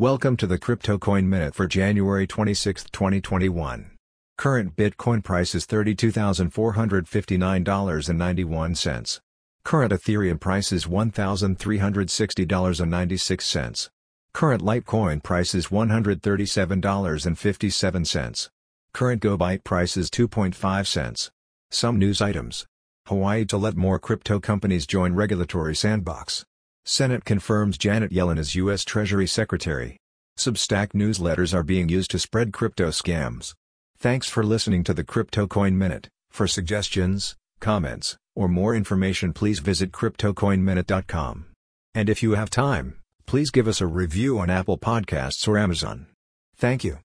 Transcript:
Welcome to the Crypto Coin Minute for January 26, 2021. Current Bitcoin price is $32,459.91. Current Ethereum price is $1,360.96. Current Litecoin price is $137.57. Current GoByte price is 2.5 cents. Some news items. Hawaii to let more crypto companies join regulatory sandbox. Senate confirms Janet Yellen as U.S. Treasury Secretary. Substack newsletters are being used to spread crypto scams. Thanks for listening to the Crypto Coin Minute. For suggestions, comments, or more information please visit CryptoCoinMinute.com. And if you have time, please give us a review on Apple Podcasts or Amazon. Thank you.